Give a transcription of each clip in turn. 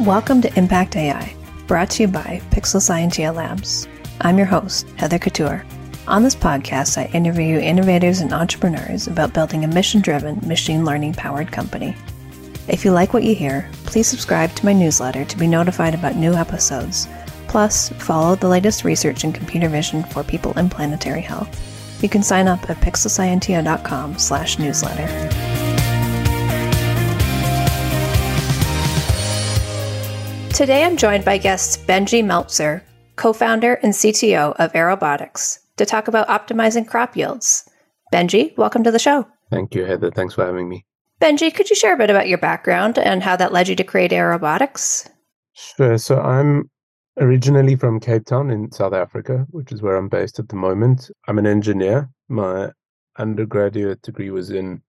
Welcome to Impact AI, brought to you by Pixel Scientia Labs. I'm your host, Heather Couture. On this podcast, I interview innovators and entrepreneurs about building a mission driven, machine learning powered company. If you like what you hear, please subscribe to my newsletter to be notified about new episodes. Plus, follow the latest research in computer vision for people in planetary health. You can sign up at pixelscientia.com slash newsletter. Today I'm joined by guest Benji Meltzer, co-founder and CTO of Aerobotics, to talk about optimizing crop yields. Benji, welcome to the show. Thank you, Heather. Thanks for having me. Benji, could you share a bit about your background and how that led you to create Aerobotics? Sure. So I'm originally from Cape Town in South Africa, which is where I'm based at the moment. I'm an engineer. My undergraduate degree was in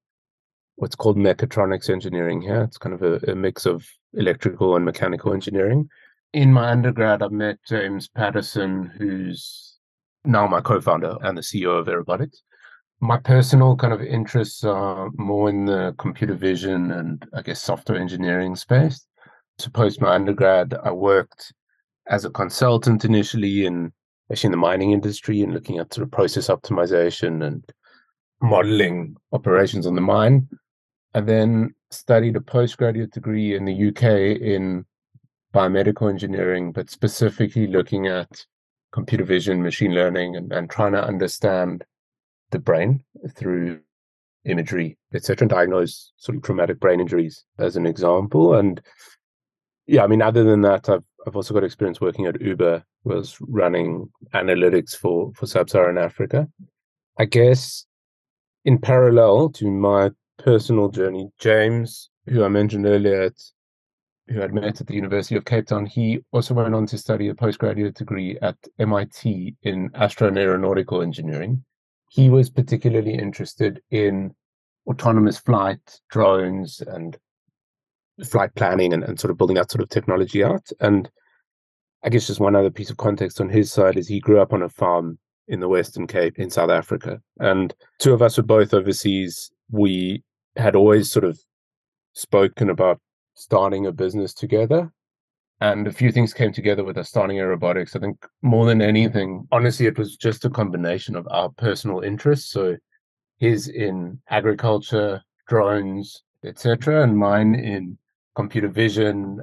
what's called mechatronics engineering here. It's kind of a, a mix of electrical and mechanical engineering. In my undergrad, I met James Paterson, who's now my co-founder and the CEO of Aerobotics. My personal kind of interests are more in the computer vision and I guess software engineering space. So post my undergrad, I worked as a consultant initially in actually in the mining industry and looking at sort of process optimization and modeling operations on the mine. And then studied a postgraduate degree in the UK in biomedical engineering, but specifically looking at computer vision, machine learning, and, and trying to understand the brain through imagery, etc., and diagnose sort of traumatic brain injuries as an example. And yeah, I mean, other than that, I've I've also got experience working at Uber, was running analytics for for sub-Saharan Africa. I guess in parallel to my personal journey. James, who I mentioned earlier, at, who I'd met at the University of Cape Town, he also went on to study a postgraduate degree at MIT in astro and aeronautical engineering. He was particularly interested in autonomous flight, drones, and flight planning and, and sort of building that sort of technology out. And I guess just one other piece of context on his side is he grew up on a farm in the Western Cape in South Africa. And two of us were both overseas. We had always sort of spoken about starting a business together. And a few things came together with us starting Aerobotics. I think more than anything, honestly, it was just a combination of our personal interests. So his in agriculture, drones, etc., and mine in computer vision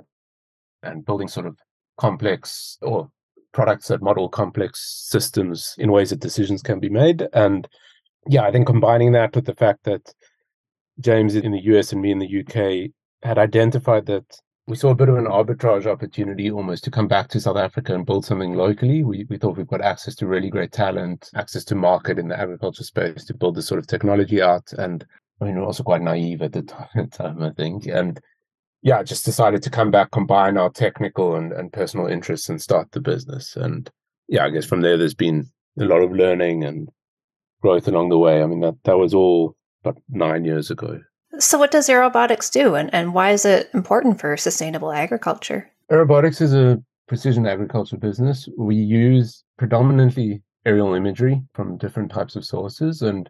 and building sort of complex or products that model complex systems in ways that decisions can be made. And yeah, I think combining that with the fact that James in the US and me in the UK had identified that we saw a bit of an arbitrage opportunity almost to come back to South Africa and build something locally. We, we thought we've got access to really great talent, access to market in the agriculture space to build this sort of technology out. And I mean, we're also quite naive at the time, I think. And yeah, just decided to come back, combine our technical and, and personal interests and start the business. And yeah, I guess from there, there's been a lot of learning and growth along the way. I mean, that, that was all about nine years ago. So, what does aerobotics do, and, and why is it important for sustainable agriculture? Aerobotics is a precision agriculture business. We use predominantly aerial imagery from different types of sources and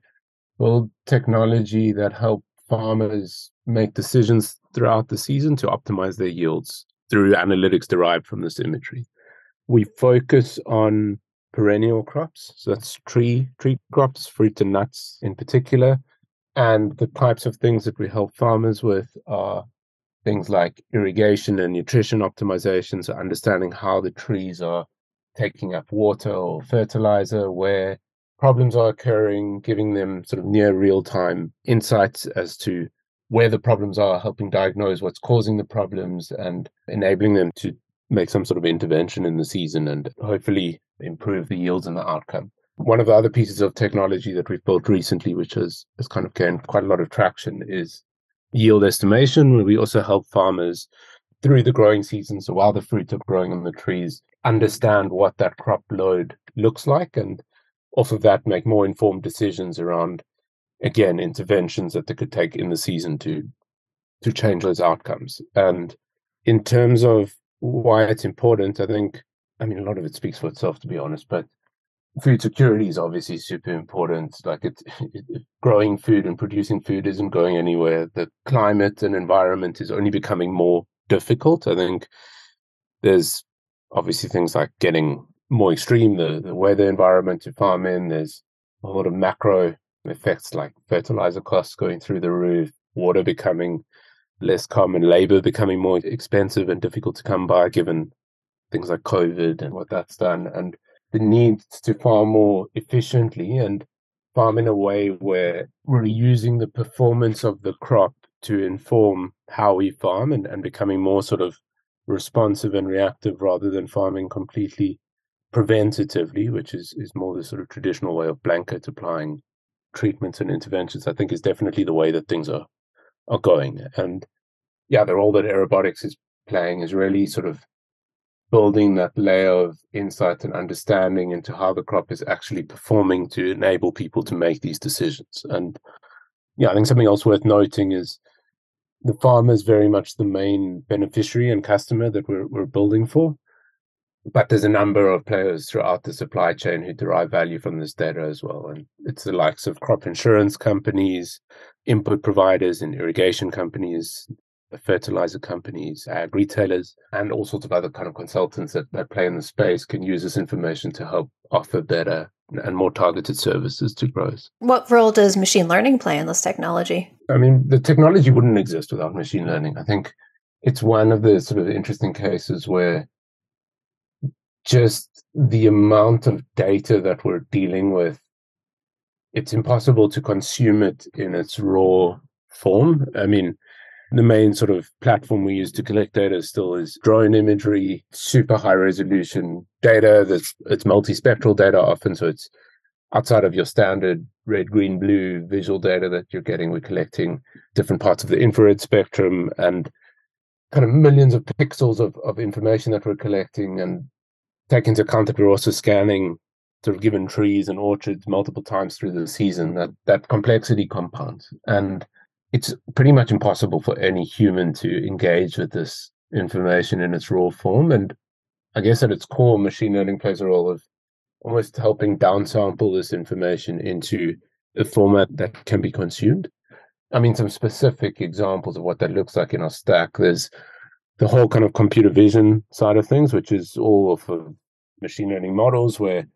build technology that help farmers make decisions throughout the season to optimize their yields through analytics derived from this imagery. We focus on perennial crops, so that's tree tree crops, fruit and nuts in particular, and the types of things that we help farmers with are things like irrigation and nutrition optimization, so understanding how the trees are taking up water or fertilizer, where problems are occurring, giving them sort of near real time insights as to where the problems are, helping diagnose what's causing the problems, and enabling them to make some sort of intervention in the season and hopefully improve the yields and the outcome. One of the other pieces of technology that we've built recently, which has, has kind of gained quite a lot of traction, is yield estimation, we also help farmers through the growing season. So while the fruit are growing on the trees, understand what that crop load looks like, and off of that, make more informed decisions around, again, interventions that they could take in the season to to change those outcomes. And in terms of why it's important, I think, I mean, a lot of it speaks for itself, to be honest, but food security is obviously super important. Like it, it, growing food and producing food isn't going anywhere. The climate and environment is only becoming more difficult. I think there's obviously things like getting more extreme, the, the weather environment to farm in. There's a lot of macro effects like fertilizer costs going through the roof, water becoming less common, labor becoming more expensive and difficult to come by given things like COVID and what that's done, and the need to farm more efficiently and farm in a way where we're using the performance of the crop to inform how we farm and, and becoming more sort of responsive and reactive rather than farming completely preventatively, which is, is more the sort of traditional way of blanket applying treatments and interventions, I think is definitely the way that things are are going. And yeah, the role that aerobotics is playing is really sort of building that layer of insight and understanding into how the crop is actually performing to enable people to make these decisions. And yeah, I think something else worth noting is the farmer is very much the main beneficiary and customer that we're, we're building for. But there's a number of players throughout the supply chain who derive value from this data as well. And it's the likes of crop insurance companies, input providers and irrigation companies, fertilizer companies, ag retailers, and all sorts of other kind of consultants that, that play in the space can use this information to help offer better and more targeted services to growers. What role does machine learning play in this technology? I mean, the technology wouldn't exist without machine learning. I think it's one of the sort of interesting cases where just the amount of data that we're dealing with, it's impossible to consume it in its raw form. I mean, the main sort of platform we use to collect data still is drone imagery, super high resolution data that's it's multispectral data often, so it's outside of your standard red, green, blue visual data that you're getting. We're collecting different parts of the infrared spectrum and kind of millions of pixels of, of information that we're collecting and take into account that we're also scanning sort of given trees and orchards multiple times through the season, that that complexity compounds. And it's pretty much impossible for any human to engage with this information in its raw form. And I guess at its core, machine learning plays a role of almost helping downsample this information into a format that can be consumed. I mean, some specific examples of what that looks like in our stack. There's the whole kind of computer vision side of things, which is all of machine learning models where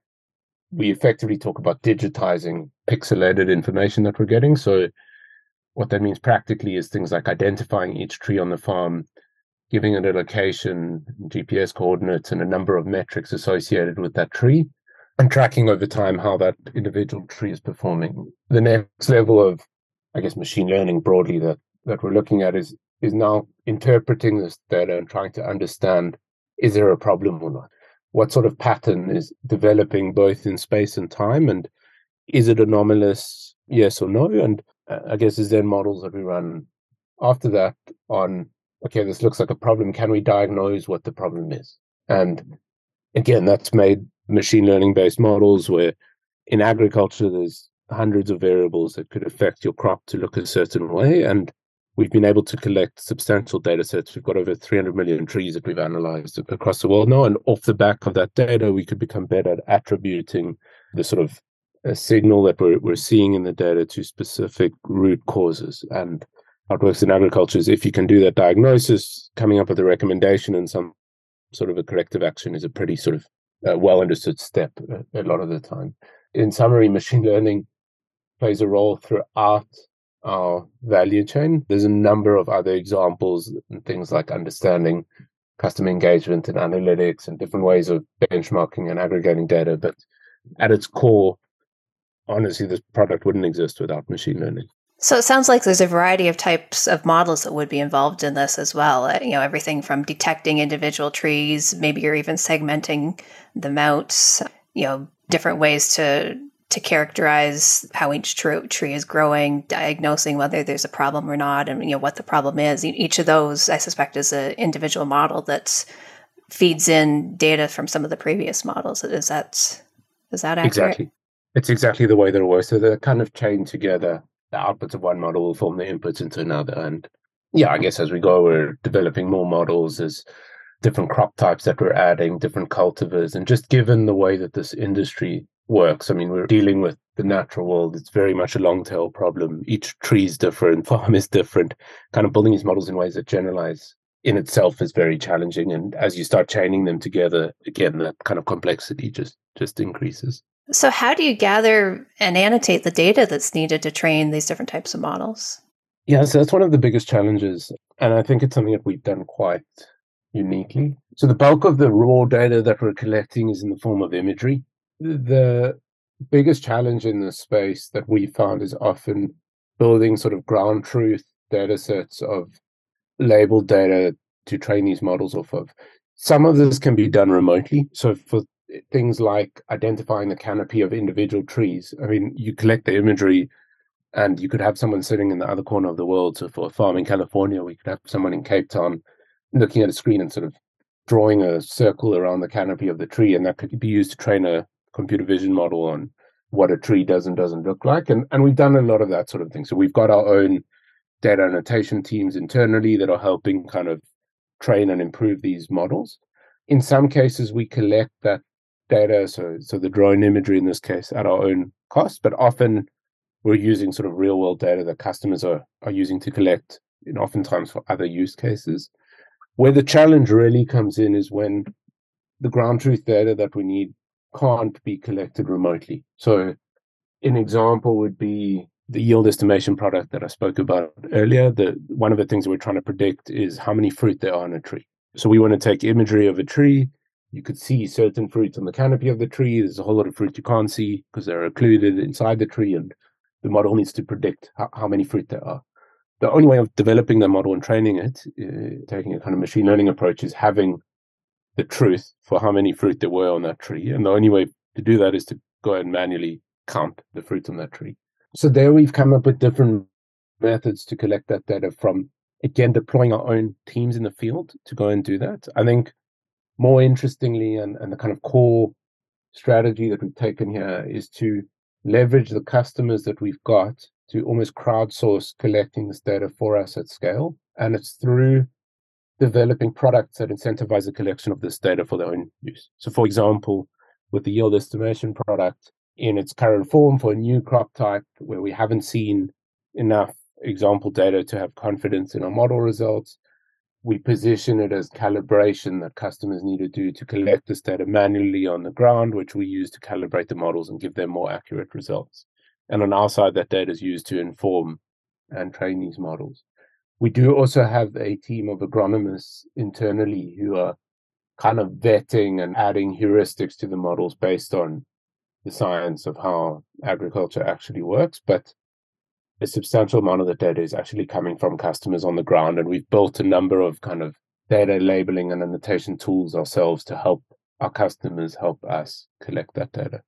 we effectively talk about digitizing pixelated information that we're getting. So what that means practically is things like identifying each tree on the farm, giving it a location, GPS coordinates, and a number of metrics associated with that tree, and tracking over time how that individual tree is performing. The next level of, I guess, machine learning broadly that that we're looking at is is now interpreting this data and trying to understand is there a problem or not? What sort of pattern is developing both in space and time? And is it anomalous? Yes or no? And I guess is then models that we run after that on okay, this looks like a problem. Can we diagnose what the problem is? And again, that's made machine learning based models where in agriculture there's hundreds of variables that could affect your crop to look a certain way. And we've been able to collect substantial data sets. We've got over 300 million trees that we've analyzed across the world now. And off the back of that data, we could become better at attributing the sort of a signal that we're, we're seeing in the data to specific root causes. And how it works in agriculture is if you can do that diagnosis, coming up with a recommendation and some sort of a corrective action is a pretty sort of uh, well understood step a, a lot of the time. In summary, machine learning plays a role throughout our value chain. There's a number of other examples and things like understanding customer engagement and analytics and different ways of benchmarking and aggregating data. But at its core, honestly, this product wouldn't exist without machine learning. So it sounds like there's a variety of types of models that would be involved in this as well. Uh, you know, everything from detecting individual trees, maybe you're even segmenting the mounts, you know, different ways to to characterize how each tree is growing, diagnosing whether there's a problem or not, and you know what the problem is. Each of those, I suspect, is an individual model that feeds in data from some of the previous models. Is that is that accurate? Exactly. It's exactly the way that it works. So they're kind of chained together. The outputs of one model will form the inputs into another. And yeah, I guess as we go, we're developing more models. as different crop types that we're adding, different cultivars. And just given the way that this industry works, I mean, we're dealing with the natural world. It's very much a long tail problem. Each tree is different, farm is different, kind of building these models in ways that generalize in itself is very challenging. And as you start chaining them together, again, that kind of complexity just just increases. So, how do you gather and annotate the data that's needed to train these different types of models? Yeah, so that's one of the biggest challenges. And I think it's something that we've done quite uniquely. So, the bulk of the raw data that we're collecting is in the form of imagery. The biggest challenge in this space that we found is often building sort of ground truth data sets of labeled data to train these models off of. Some of this can be done remotely. So for things like identifying the canopy of individual trees, I mean, you collect the imagery and you could have someone sitting in the other corner of the world. So for a farm in California, we could have someone in Cape Town looking at a screen and sort of drawing a circle around the canopy of the tree. And that could be used to train a computer vision model on what a tree does and doesn't look like. And and we've done a lot of that sort of thing. So we've got our own data annotation teams internally that are helping kind of train and improve these models. In some cases, we collect that data, so so the drone imagery in this case, at our own cost, but often we're using sort of real world data that customers are are using to collect, and oftentimes for other use cases. Where the challenge really comes in is when the ground truth data that we need can't be collected remotely. So an example would be the yield estimation product that I spoke about earlier, the one of the things we're trying to predict is how many fruit there are on a tree. So we want to take imagery of a tree. You could see certain fruits on the canopy of the tree. There's a whole lot of fruit you can't see because they're occluded inside the tree, and the model needs to predict how, how many fruit there are. The only way of developing the model and training it, uh, taking a kind of machine learning approach, is having the truth for how many fruit there were on that tree. And the only way to do that is to go and manually count the fruit on that tree. So there we've come up with different methods to collect that data from, again, deploying our own teams in the field to go and do that. I think more interestingly, and, and the kind of core strategy that we've taken here is to leverage the customers that we've got to almost crowdsource collecting this data for us at scale. And it's through developing products that incentivize the collection of this data for their own use. So, for example, with the yield estimation product, in its current form for a new crop type where we haven't seen enough example data to have confidence in our model results. We position it as calibration that customers need to do to collect this data manually on the ground, which we use to calibrate the models and give them more accurate results. And on our side, that data is used to inform and train these models. We do also have a team of agronomists internally who are kind of vetting and adding heuristics to the models based on the science of how agriculture actually works, but a substantial amount of the data is actually coming from customers on the ground. And we've built a number of kind of data labeling and annotation tools ourselves to help our customers help us collect that data.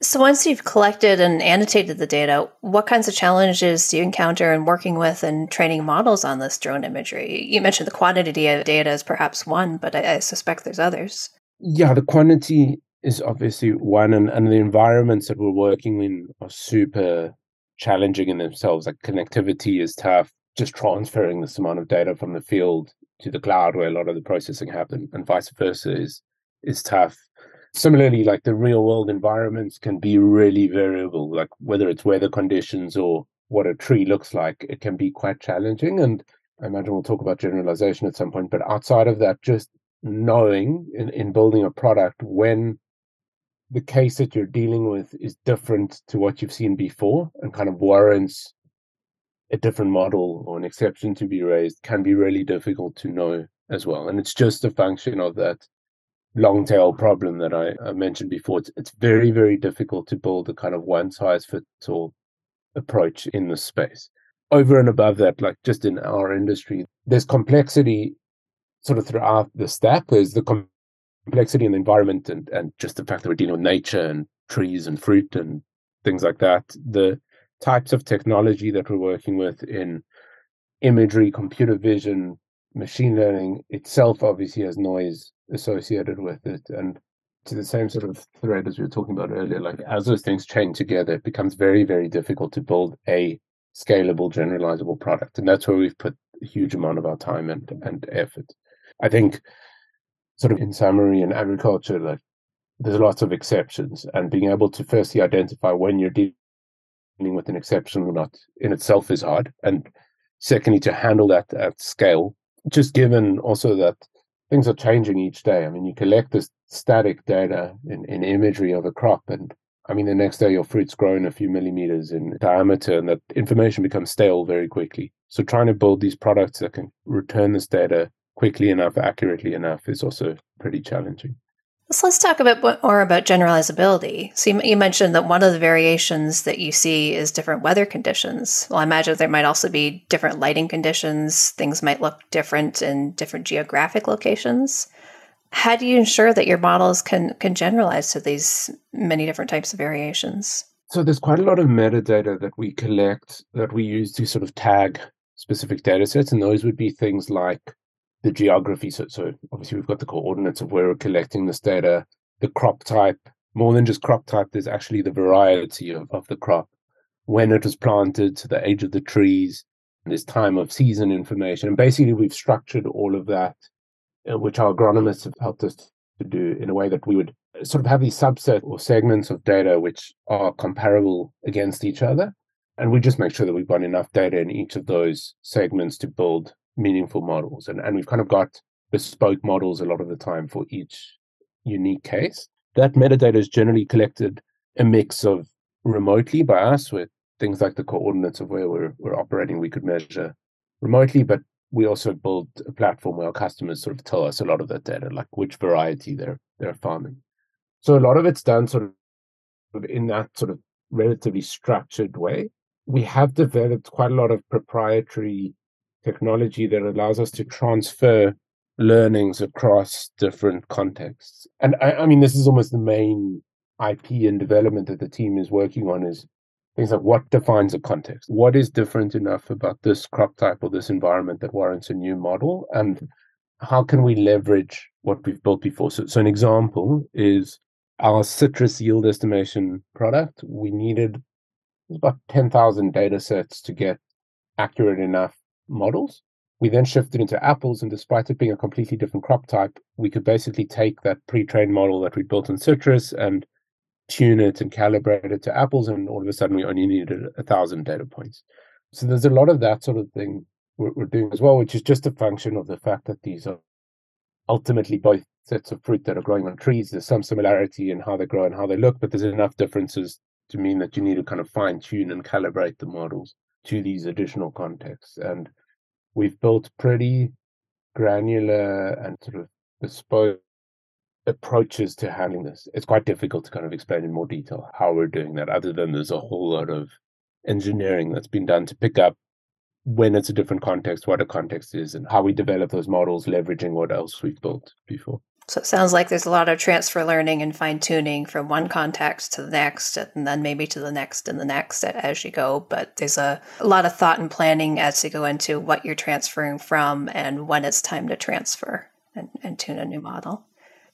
So, once you've collected and annotated the data, what kinds of challenges do you encounter in working with and training models on this drone imagery? You mentioned the quantity of data is perhaps one, but I, I suspect there's others. Yeah, the quantity is obviously one, and, and the environments that we're working in are super challenging in themselves. Like connectivity is tough. Just transferring this amount of data from the field to the cloud, where a lot of the processing happens, and vice versa, is is tough. Similarly, like the real world environments can be really variable. Like whether it's weather conditions or what a tree looks like, it can be quite challenging. And I imagine we'll talk about generalization at some point. But outside of that, just knowing in, in building a product when the case that you're dealing with is different to what you've seen before and kind of warrants a different model or an exception to be raised can be really difficult to know as well. And it's just a function of that long tail problem that I, I mentioned before. It's, it's very, very difficult to build a kind of one size fits all approach in this space. Over and above that, like just in our industry, there's complexity sort of throughout the stack. There's the complexity in the environment and, and just the fact that we're dealing with nature and trees and fruit and things like that. The types of technology that we're working with in imagery, computer vision, machine learning itself obviously has noise associated with it. And to the same sort of thread as we were talking about earlier, like as those things chain together, it becomes very, very difficult to build a scalable, generalizable product. And that's where we've put a huge amount of our time and, and effort. I think sort of in summary in agriculture, like there's lots of exceptions, and being able to firstly identify when you're dealing with an exception or not in itself is hard, and secondly to handle that at scale just given also that things are changing each day. I mean, you collect this static data in, in imagery of a crop, and I mean, the next day your fruit's grown a few millimeters in diameter, and that information becomes stale very quickly. So, trying to build these products that can return this data quickly enough, accurately enough, is also pretty challenging. So let's talk a bit more about generalizability. So you, you, mentioned that one of the variations that you see is different weather conditions. Well, I imagine there might also be different lighting conditions. Things might look different in different geographic locations. How do you ensure that your models can can generalize to these many different types of variations? So there's quite a lot of metadata that we collect that we use to sort of tag specific data sets, and those would be things like the geography. So, so obviously we've got the coordinates of where we're collecting this data, the crop type. More than just crop type, there's actually the variety of, of the crop, when it was planted, to the age of the trees, and this time of season information. And basically, we've structured all of that, uh, which our agronomists have helped us to do in a way that we would sort of have these subset or segments of data which are comparable against each other. And we just make sure that we've got enough data in each of those segments to build meaningful models. And, and we've kind of got bespoke models a lot of the time for each unique case. That metadata is generally collected a mix of remotely by us with things like the coordinates of where we're, we're operating, we could measure remotely, but we also build a platform where our customers sort of tell us a lot of that data, like which variety they're they're farming. So a lot of it's done sort of in that sort of relatively structured way. We have developed quite a lot of proprietary technology that allows us to transfer learnings across different contexts. And I, I, mean, this is almost the main IP and development that the team is working on is things like what defines a context? What is different enough about this crop type or this environment that warrants a new model? And how can we leverage what we've built before? So, so an example is our citrus yield estimation product. We needed about 10,000 data sets to get accurate enough models. We then shifted into apples, and despite it being a completely different crop type, we could basically take that pre-trained model that we built in citrus and tune it and calibrate it to apples, and all of a sudden we only needed a thousand data points. So there's a lot of that sort of thing we're, we're doing as well, which is just a function of the fact that these are ultimately both sets of fruit that are growing on trees. There's some similarity in how they grow and how they look, but there's enough differences to mean that you need to kind of fine tune and calibrate the models to these additional contexts. And we've built pretty granular and sort of bespoke approaches to handling this. It's quite difficult to kind of explain in more detail how we're doing that, other than there's a whole lot of engineering that's been done to pick up when it's a different context, what a context is, and how we develop those models, leveraging what else we've built before. So it sounds like there's a lot of transfer learning and fine tuning from one context to the next, and then maybe to the next and the next as you go. But there's a, a lot of thought and planning as you go into what you're transferring from and when it's time to transfer and, and tune a new model.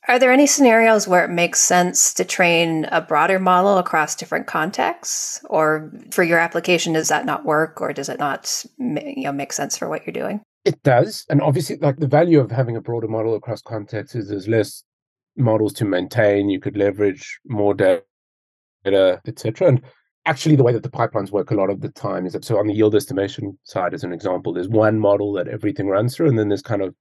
Are there any scenarios where it makes sense to train a broader model across different contexts, or for your application, does that not work, or does it not you know make sense for what you're doing? It does, and obviously, like the value of having a broader model across contexts is there's less models to maintain. You could leverage more data, etc. And actually, the way that the pipelines work a lot of the time is that so on the yield estimation side, as an example, there's one model that everything runs through, and then there's kind of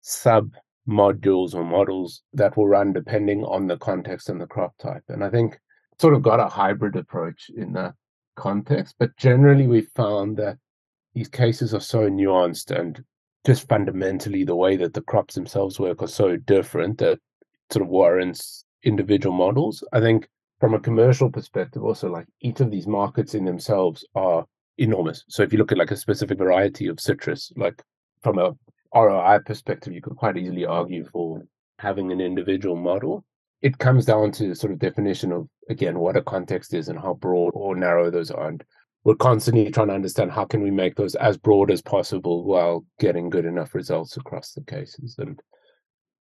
sub modules or models that will run depending on the context and the crop type. And I think sort of got a hybrid approach in that context, but generally we found that these cases are so nuanced and just fundamentally the way that the crops themselves work are so different that sort of warrants individual models. I think from a commercial perspective, also like each of these markets in themselves are enormous. So if you look at like a specific variety of citrus, like from a ROI perspective, you could quite easily argue for having an individual model. It comes down to sort of definition of again what a context is and how broad or narrow those are. And we're constantly trying to understand how can we make those as broad as possible while getting good enough results across the cases. And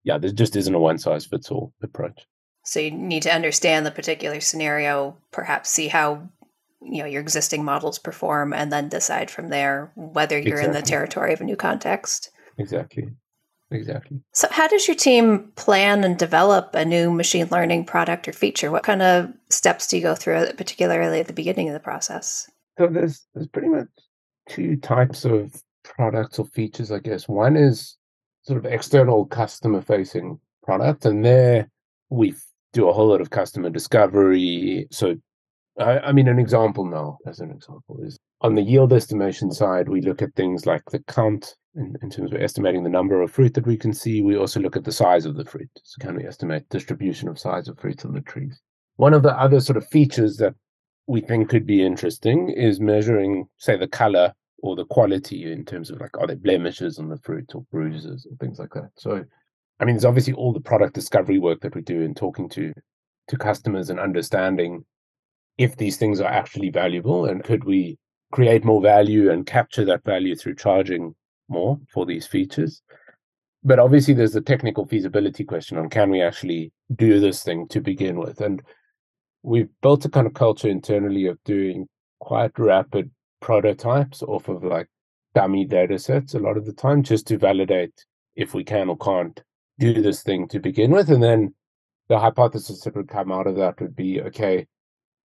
yeah, there just isn't a one size fits all approach. So you need to understand the particular scenario, perhaps see how you know your existing models perform, and then decide from there whether you're exactly. in the territory of a new context. Exactly. Exactly. So, how does your team plan and develop a new machine learning product or feature? What kind of steps do you go through, particularly at the beginning of the process? So there's there's pretty much two types of products or features, I guess. One is sort of external customer facing product, and there we do a whole lot of customer discovery. So, I, I mean, an example now, as an example, is on the yield estimation side, we look at things like the count in, in, terms of estimating the number of fruit that we can see. We also look at the size of the fruit. So can we estimate distribution of size of fruit on the trees? One of the other sort of features that we think could be interesting is measuring, say, the color or the quality in terms of like, are there blemishes on the fruit or bruises or things like that? So, I mean, there's obviously all the product discovery work that we do in talking to to customers and understanding if these things are actually valuable and could we create more value and capture that value through charging more for these features. But obviously, there's the technical feasibility question on can we actually do this thing to begin with? And we've built a kind of culture internally of doing quite rapid prototypes off of like dummy data sets a lot of the time just to validate if we can or can't do this thing to begin with. And then the hypothesis that would come out of that would be okay,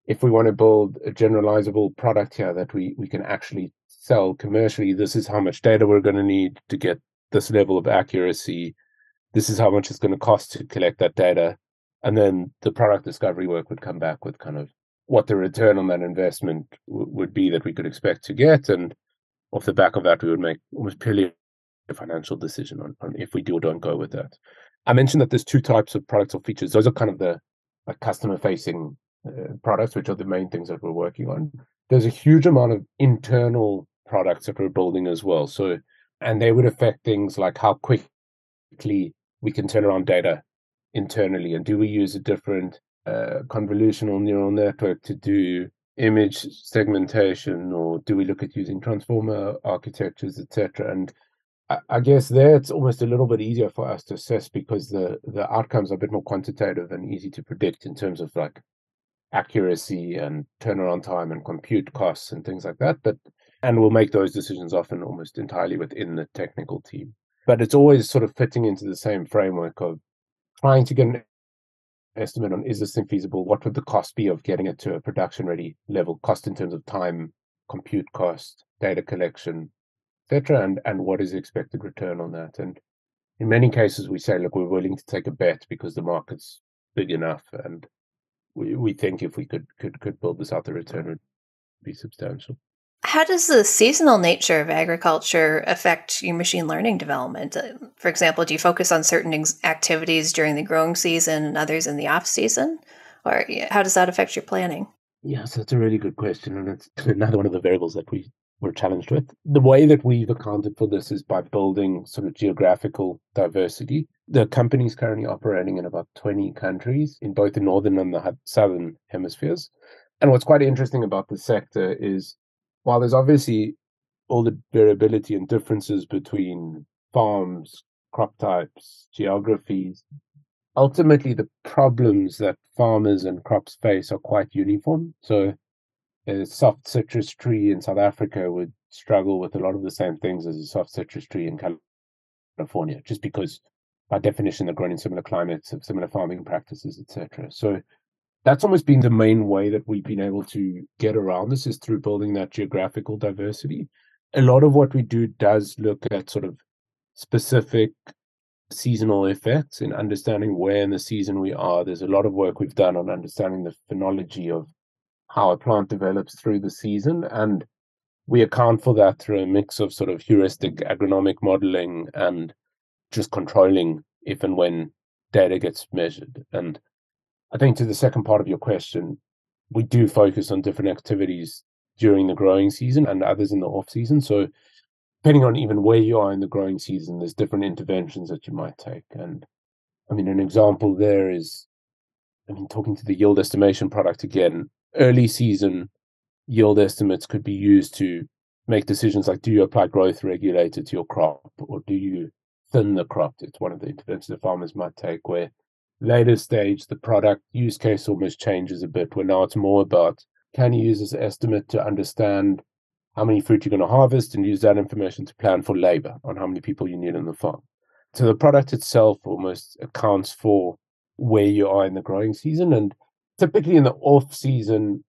if we want to build a generalizable product here that we, we can actually sell commercially, this is how much data we're going to need to get this level of accuracy. This is how much it's going to cost to collect that data. And then the product discovery work would come back with kind of what the return on that investment w- would be that we could expect to get. And off the back of that, we would make almost purely a financial decision on, on if we do or don't go with that. I mentioned that there's two types of products or features. Those are kind of the like customer facing uh, products, which are the main things that we're working on. There's a huge amount of internal products that we're building as well. So, and they would affect things like how quickly we can turn around data internally, and do we use a different uh, convolutional neural network to do image segmentation, or do we look at using transformer architectures, etc. And I, I guess there it's almost a little bit easier for us to assess because the the outcomes are a bit more quantitative and easy to predict in terms of like accuracy and turnaround time and compute costs and things like that. But and we'll make those decisions often almost entirely within the technical team. But it's always sort of fitting into the same framework of trying to get an estimate on is this thing feasible? What would the cost be of getting it to a production ready level? Cost in terms of time, compute cost, data collection, etc. And and what is the expected return on that? And in many cases, we say, look, we're willing to take a bet because the market's big enough and we, we think if we could could could build this out, the return would be substantial. How does the seasonal nature of agriculture affect your machine learning development? Uh, for example, do you focus on certain ex- activities during the growing season and others in the off season, or how does that affect your planning? Yes, that's a really good question, and it's another one of the variables that we were challenged with. The way that we've accounted for this is by building sort of geographical diversity. The company is currently operating in about 20 countries in both the northern and the southern hemispheres. And what's quite interesting about the sector is while there's obviously all the variability and differences between farms, crop types, geographies, ultimately the problems that farmers and crops face are quite uniform. So a soft citrus tree in South Africa would struggle with a lot of the same things as a soft citrus tree in California, just because by definition they're grown in similar climates, similar farming practices, etc. So that's almost been the main way that we've been able to get around this is through building that geographical diversity. A lot of what we do does look at sort of specific seasonal effects in understanding where in the season we are. There's a lot of work we've done on understanding the phenology of how a plant develops through the season. And we account for that through a mix of sort of heuristic agronomic modeling and just controlling if and when data gets measured. And I think to the second part of your question, we do focus on different activities during the growing season and others in the off season. So depending on even where you are in the growing season, there's different interventions that you might take. And I mean, an example there is, I mean, talking to the yield estimation product again, early season yield estimates could be used to make decisions like do you apply growth regulator to your crop or do you thin the crop? It's one of the interventions the farmers might take where later stage the product use case almost changes a bit where now it's more about can you use this estimate to understand how many fruit you're going to harvest and use that information to plan for labor on how many people you need on the farm. So the product itself almost accounts for where you are in the growing season and typically in the off season,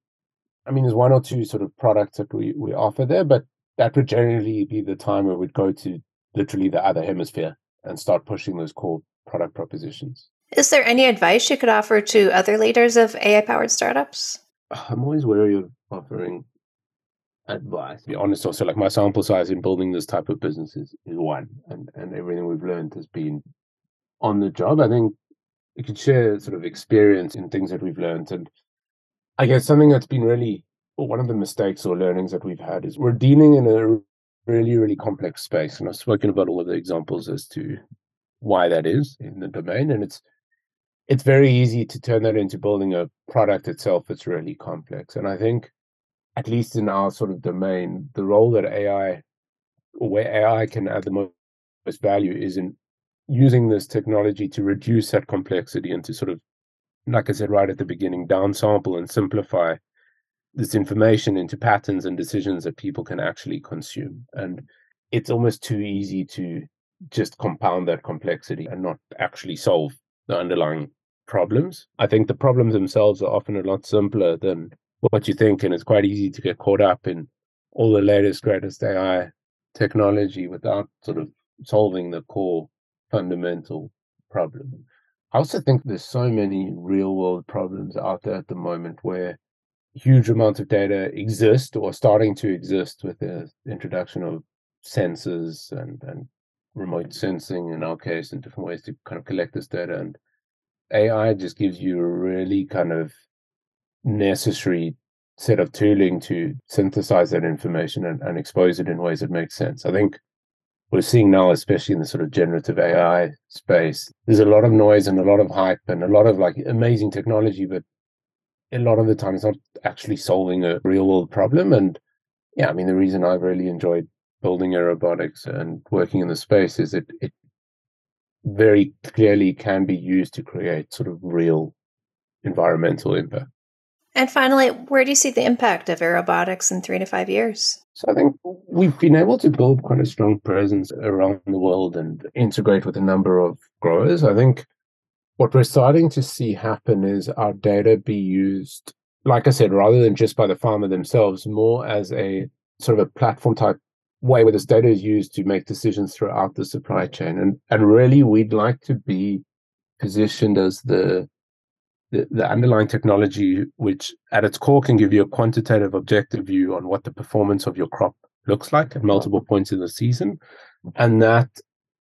I mean, there's one or two sort of products that we, we offer there, but that would generally be the time where we'd go to literally the other hemisphere and start pushing those core product propositions. Is there any advice you could offer to other leaders of AI powered startups? Uh, I'm always wary of offering advice. To be honest, also like my sample size in building this type of business is, is one, and and everything we've learned has been on the job. I think we could share sort of experience in things that we've learned, and I guess something that's been really one of the mistakes or learnings that we've had is we're dealing in a really really complex space, and I've spoken about all of the examples as to why that is in the domain, and it's it's very easy to turn that into building a product itself that's really complex, and I think at least in our sort of domain, the role that AI or where AI can add the most value is in using this technology to reduce that complexity and to sort of, like I said right at the beginning, downsample and simplify this information into patterns and decisions that people can actually consume. And it's almost too easy to just compound that complexity and not actually solve the underlying problems. I think the problems themselves are often a lot simpler than what you think, and it's quite easy to get caught up in all the latest, greatest AI technology without sort of solving the core fundamental problem. I also think there's so many real world problems out there at the moment where huge amounts of data exist or starting to exist with the introduction of sensors and, and remote sensing in our case and different ways to kind of collect this data. And AI just gives you a really kind of necessary set of tooling to synthesize that information and, and expose it in ways that make sense. I think we're seeing now, especially in the sort of generative AI space, there's a lot of noise and a lot of hype and a lot of like amazing technology, but a lot of the time it's not actually solving a real world problem. And yeah, I mean, the reason I've really enjoyed building Aerobotics and working in the space is that it very clearly can be used to create sort of real environmental impact. And finally, where do you see the impact of aerobotics in three to five years? So I think we've been able to build quite a strong presence around the world and integrate with a number of growers. I think what we're starting to see happen is our data be used, like I said, rather than just by the farmer themselves, more as a sort of a platform type way where this data is used to make decisions throughout the supply chain. And and really we'd like to be positioned as the the, the underlying technology, which at its core can give you a quantitative, objective view on what the performance of your crop looks like at multiple points in the season. And that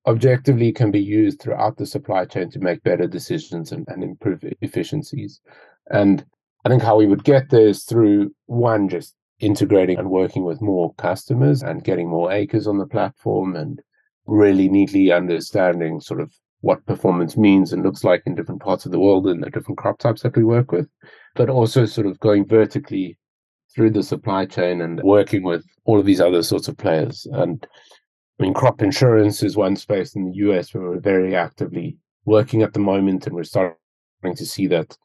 objectively can be used throughout the supply chain to make better decisions and, and improve efficiencies. And I think how we would get there is through one, just integrating and working with more customers and getting more acres on the platform and really neatly understanding sort of what performance means and looks like in different parts of the world and the different crop types that we work with, but also sort of going vertically through the supply chain and working with all of these other sorts of players. And I mean, crop insurance is one space in the US where we're very actively working at the moment, and we're starting to see that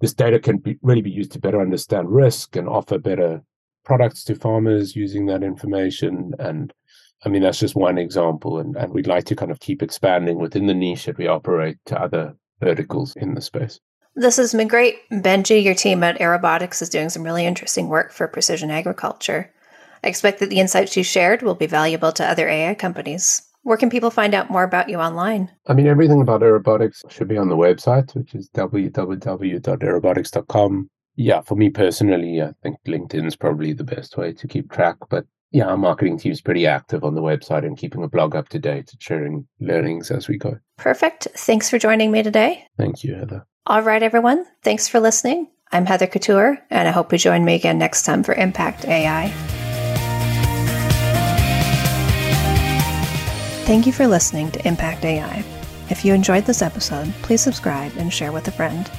this data can be, really be used to better understand risk and offer better products to farmers using that information and I mean, that's just one example, and, and we'd like to kind of keep expanding within the niche that we operate to other verticals in the space. This has been great. Benji, your team at Aerobotics is doing some really interesting work for precision agriculture. I expect that the insights you shared will be valuable to other AI companies. Where can people find out more about you online? I mean, everything about Aerobotics should be on the website, which is www.aerobotics.com. Yeah, for me personally, I think LinkedIn is probably the best way to keep track, but yeah, our marketing team is pretty active on the website and keeping the blog up to date and sharing learnings as we go. Perfect. Thanks for joining me today. Thank you, Heather. All right, everyone. Thanks for listening. I'm Heather Couture, and I hope you join me again next time for Impact AI. Thank you for listening to Impact AI. If you enjoyed this episode, please subscribe and share with a friend.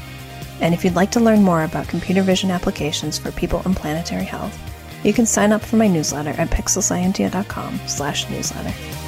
And if you'd like to learn more about computer vision applications for people and planetary health, you can sign up for my newsletter at pixelscientia.com slash newsletter.